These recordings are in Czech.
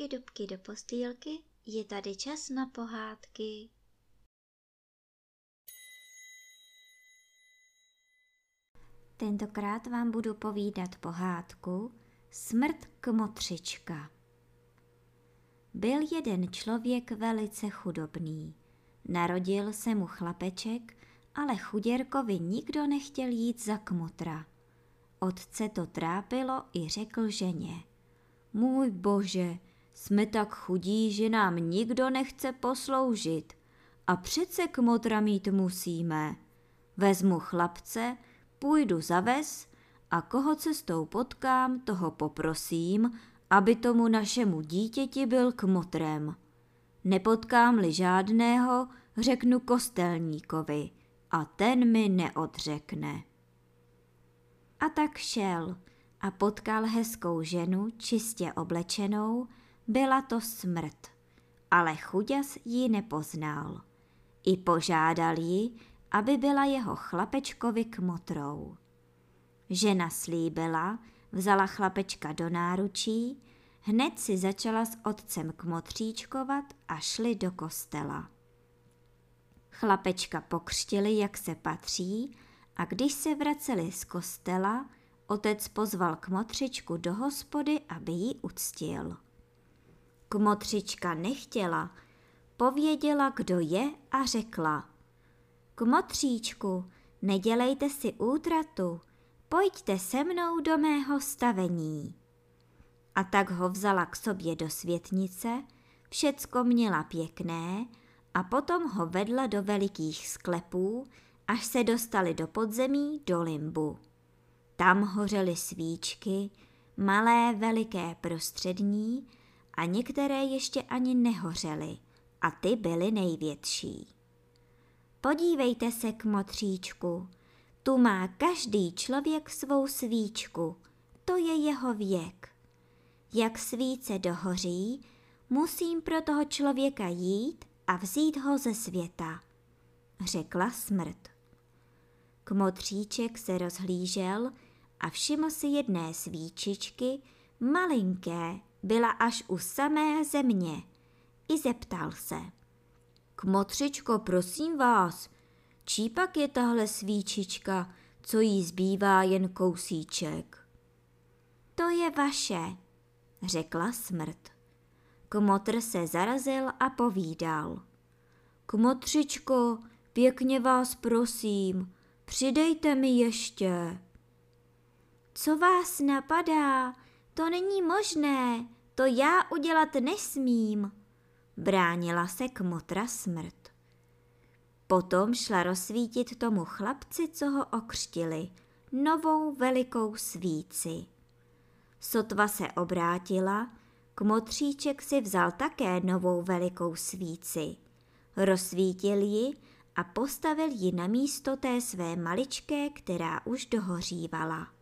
dubky, dubky do postýlky, je tady čas na pohádky. Tentokrát vám budu povídat pohádku Smrt kmotřička. Byl jeden člověk velice chudobný. Narodil se mu chlapeček, ale chuděrkovi nikdo nechtěl jít za kmotra. Otce to trápilo i řekl ženě. Můj bože, jsme tak chudí, že nám nikdo nechce posloužit. A přece kmotra mít musíme. Vezmu chlapce, půjdu za ves a koho cestou potkám, toho poprosím, aby tomu našemu dítěti byl kmotrem. Nepotkám-li žádného, řeknu kostelníkovi a ten mi neodřekne. A tak šel a potkal hezkou ženu, čistě oblečenou, byla to smrt, ale chuděs ji nepoznal. I požádal ji, aby byla jeho chlapečkovi kmotrou. Žena slíbila, vzala chlapečka do náručí, hned si začala s otcem kmotříčkovat a šli do kostela. Chlapečka pokřtili, jak se patří, a když se vraceli z kostela, otec pozval kmotřičku do hospody, aby ji uctil. Kmotřička nechtěla, pověděla, kdo je a řekla. Kmotříčku, nedělejte si útratu, pojďte se mnou do mého stavení. A tak ho vzala k sobě do světnice, všecko měla pěkné a potom ho vedla do velikých sklepů, až se dostali do podzemí, do limbu. Tam hořely svíčky, malé, veliké, prostřední a některé ještě ani nehořely a ty byly největší. Podívejte se k motříčku, tu má každý člověk svou svíčku, to je jeho věk. Jak svíce dohoří, musím pro toho člověka jít a vzít ho ze světa, řekla smrt. Kmotříček se rozhlížel a všiml si jedné svíčičky, malinké, byla až u samé země. I zeptal se. Kmotřičko, prosím vás, čí pak je tahle svíčička, co jí zbývá jen kousíček? To je vaše, řekla smrt. Kmotr se zarazil a povídal. Kmotřičko, pěkně vás prosím, přidejte mi ještě. Co vás napadá? To není možné, to já udělat nesmím, bránila se kmotra smrt. Potom šla rozsvítit tomu chlapci, co ho okřtili, novou velikou svíci. Sotva se obrátila, kmotříček si vzal také novou velikou svíci. Rozsvítil ji a postavil ji na místo té své maličké, která už dohořívala.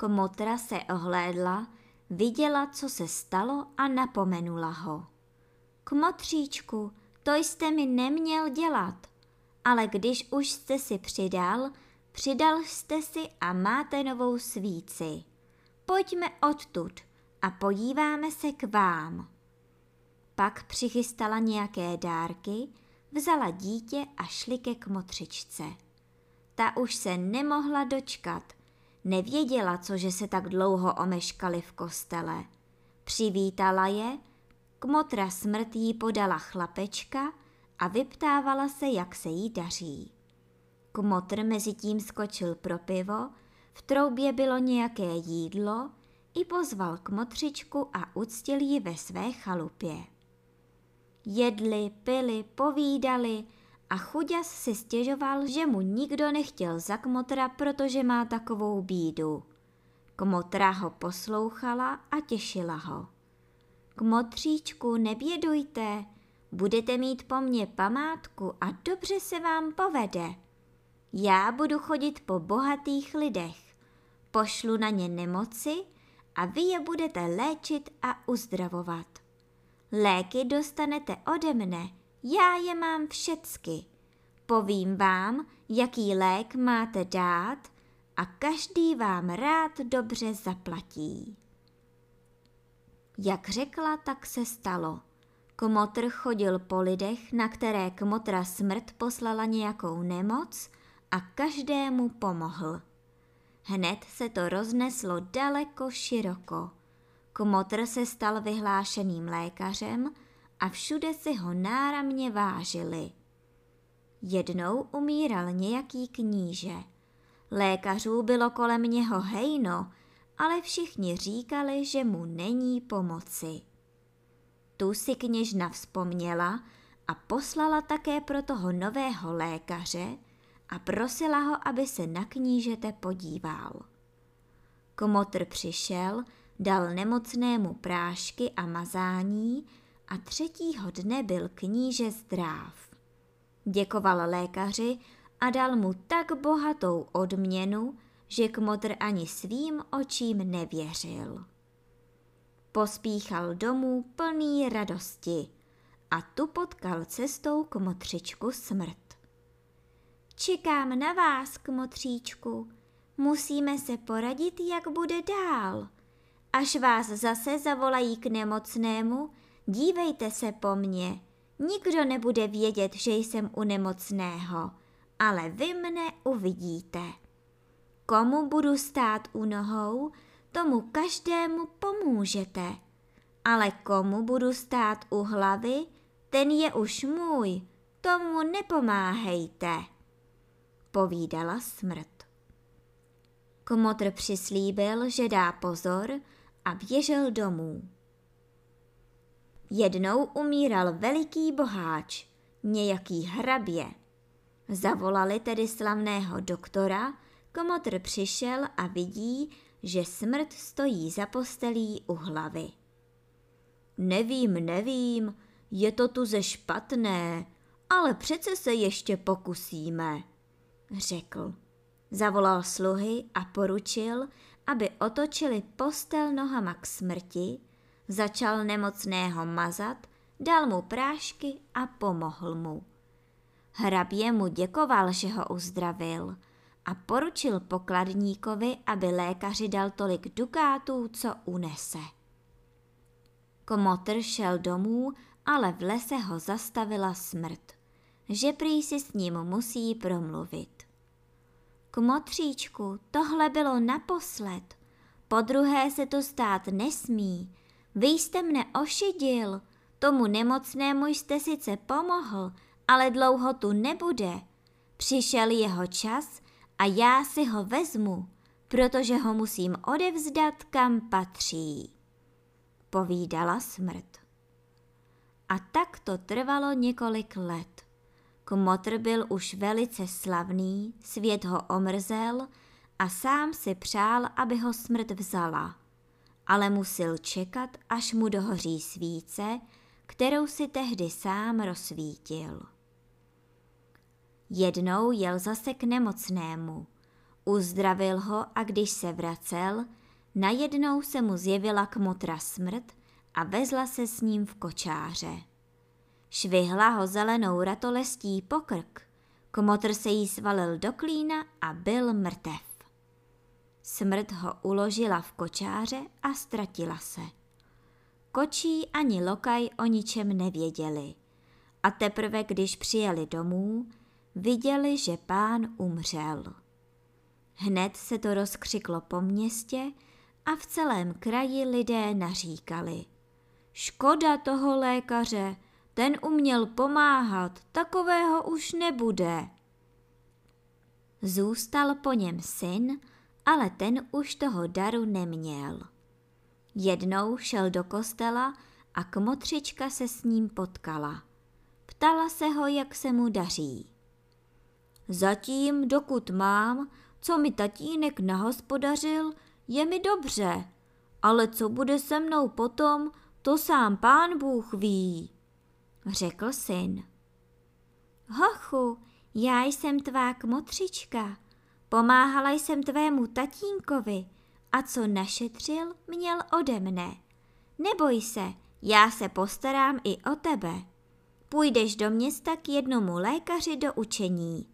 Kmotra se ohlédla, viděla, co se stalo a napomenula ho. Kmotříčku, to jste mi neměl dělat, ale když už jste si přidal, přidal jste si a máte novou svíci. Pojďme odtud a podíváme se k vám. Pak přichystala nějaké dárky, vzala dítě a šli ke kmotřičce. Ta už se nemohla dočkat. Nevěděla, co, že se tak dlouho omeškali v kostele. Přivítala je, kmotra smrt jí podala chlapečka a vyptávala se, jak se jí daří. Kmotr mezi tím skočil pro pivo, v troubě bylo nějaké jídlo, i pozval kmotřičku a uctil ji ve své chalupě. Jedli, pili, povídali a chuděs si stěžoval, že mu nikdo nechtěl za kmotra, protože má takovou bídu. Kmotra ho poslouchala a těšila ho. Kmotříčku, nebědujte, budete mít po mně památku a dobře se vám povede. Já budu chodit po bohatých lidech, pošlu na ně nemoci a vy je budete léčit a uzdravovat. Léky dostanete ode mne, já je mám všecky. Povím vám, jaký lék máte dát a každý vám rád dobře zaplatí. Jak řekla, tak se stalo. Kmotr chodil po lidech, na které kmotra smrt poslala nějakou nemoc a každému pomohl. Hned se to rozneslo daleko široko. Kmotr se stal vyhlášeným lékařem a všude si ho náramně vážili. Jednou umíral nějaký kníže. Lékařů bylo kolem něho hejno, ale všichni říkali, že mu není pomoci. Tu si kněžna vzpomněla a poslala také pro toho nového lékaře a prosila ho, aby se na knížete podíval. Komotr přišel, dal nemocnému prášky a mazání a třetího dne byl kníže zdráv. Děkoval lékaři a dal mu tak bohatou odměnu, že kmotr ani svým očím nevěřil. Pospíchal domů plný radosti a tu potkal cestou kmotřičku smrt. Čekám na vás, kmotříčku. Musíme se poradit, jak bude dál. Až vás zase zavolají k nemocnému, dívejte se po mně. Nikdo nebude vědět, že jsem u nemocného, ale vy mne uvidíte. Komu budu stát u nohou, tomu každému pomůžete. Ale komu budu stát u hlavy, ten je už můj, tomu nepomáhejte. Povídala smrt. Komotr přislíbil, že dá pozor a běžel domů. Jednou umíral veliký boháč, nějaký hrabě. Zavolali tedy slavného doktora, komotr přišel a vidí, že smrt stojí za postelí u hlavy. Nevím, nevím, je to tu ze špatné, ale přece se ještě pokusíme, řekl. Zavolal sluhy a poručil, aby otočili postel nohama k smrti, začal nemocného mazat, dal mu prášky a pomohl mu. Hrabě mu děkoval, že ho uzdravil a poručil pokladníkovi, aby lékaři dal tolik dukátů, co unese. Komotr šel domů, ale v lese ho zastavila smrt, že prý si s ním musí promluvit. Kmotříčku, tohle bylo naposled. Po druhé se to stát nesmí. Vy jste mne ošidil. Tomu nemocnému jste sice pomohl, ale dlouho tu nebude. Přišel jeho čas a já si ho vezmu, protože ho musím odevzdat, kam patří. Povídala smrt. A tak to trvalo několik let. Kmotr byl už velice slavný, svět ho omrzel a sám si přál, aby ho smrt vzala. Ale musel čekat, až mu dohoří svíce, kterou si tehdy sám rozsvítil. Jednou jel zase k nemocnému. Uzdravil ho a když se vracel, najednou se mu zjevila kmotra smrt a vezla se s ním v kočáře. Švihla ho zelenou ratolestí pokrk. Komotr se jí svalil do klína a byl mrtev. Smrt ho uložila v kočáře a ztratila se. Kočí ani lokaj o ničem nevěděli. A teprve, když přijeli domů, viděli, že pán umřel. Hned se to rozkřiklo po městě a v celém kraji lidé naříkali. Škoda toho lékaře, ten uměl pomáhat, takového už nebude. Zůstal po něm syn, ale ten už toho daru neměl. Jednou šel do kostela a kmotřička se s ním potkala. Ptala se ho, jak se mu daří. Zatím, dokud mám, co mi tatínek nahospodařil, je mi dobře, ale co bude se mnou potom, to sám pán Bůh ví řekl syn. Hochu, já jsem tvá kmotřička, pomáhala jsem tvému tatínkovi a co našetřil, měl ode mne. Neboj se, já se postarám i o tebe. Půjdeš do města k jednomu lékaři do učení,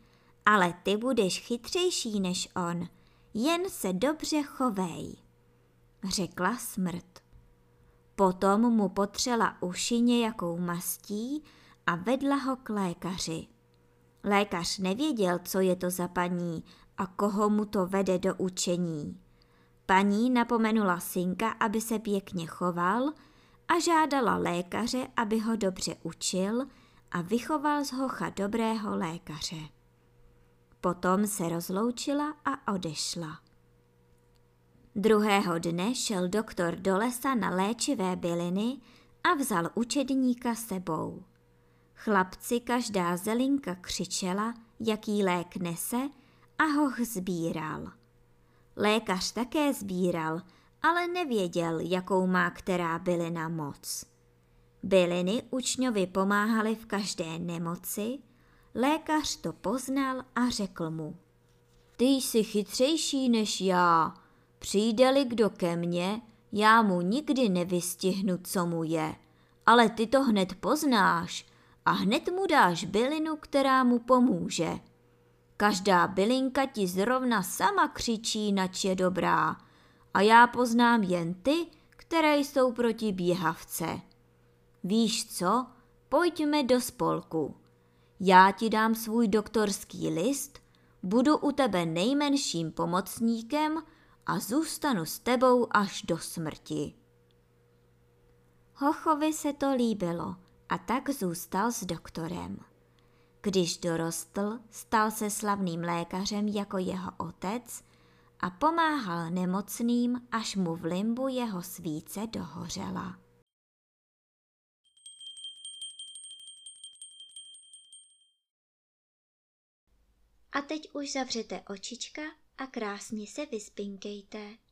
ale ty budeš chytřejší než on, jen se dobře chovej, řekla smrt. Potom mu potřela uši nějakou mastí a vedla ho k lékaři. Lékař nevěděl, co je to za paní a koho mu to vede do učení. Paní napomenula synka, aby se pěkně choval a žádala lékaře, aby ho dobře učil a vychoval z hocha dobrého lékaře. Potom se rozloučila a odešla. Druhého dne šel doktor do lesa na léčivé byliny a vzal učedníka sebou. Chlapci každá zelinka křičela, jaký lék nese a hoch sbíral. Lékař také sbíral, ale nevěděl, jakou má která bylina moc. Byliny učňovi pomáhaly v každé nemoci, lékař to poznal a řekl mu. Ty jsi chytřejší než já, přijde-li kdo ke mně, já mu nikdy nevystihnu, co mu je, ale ty to hned poznáš a hned mu dáš bylinu, která mu pomůže. Každá bylinka ti zrovna sama křičí, nač je dobrá a já poznám jen ty, které jsou proti běhavce. Víš co, pojďme do spolku. Já ti dám svůj doktorský list, budu u tebe nejmenším pomocníkem a zůstanu s tebou až do smrti. Hochovi se to líbilo a tak zůstal s doktorem. Když dorostl, stal se slavným lékařem jako jeho otec a pomáhal nemocným, až mu v limbu jeho svíce dohořela. A teď už zavřete očička a krásně se vyspinkejte.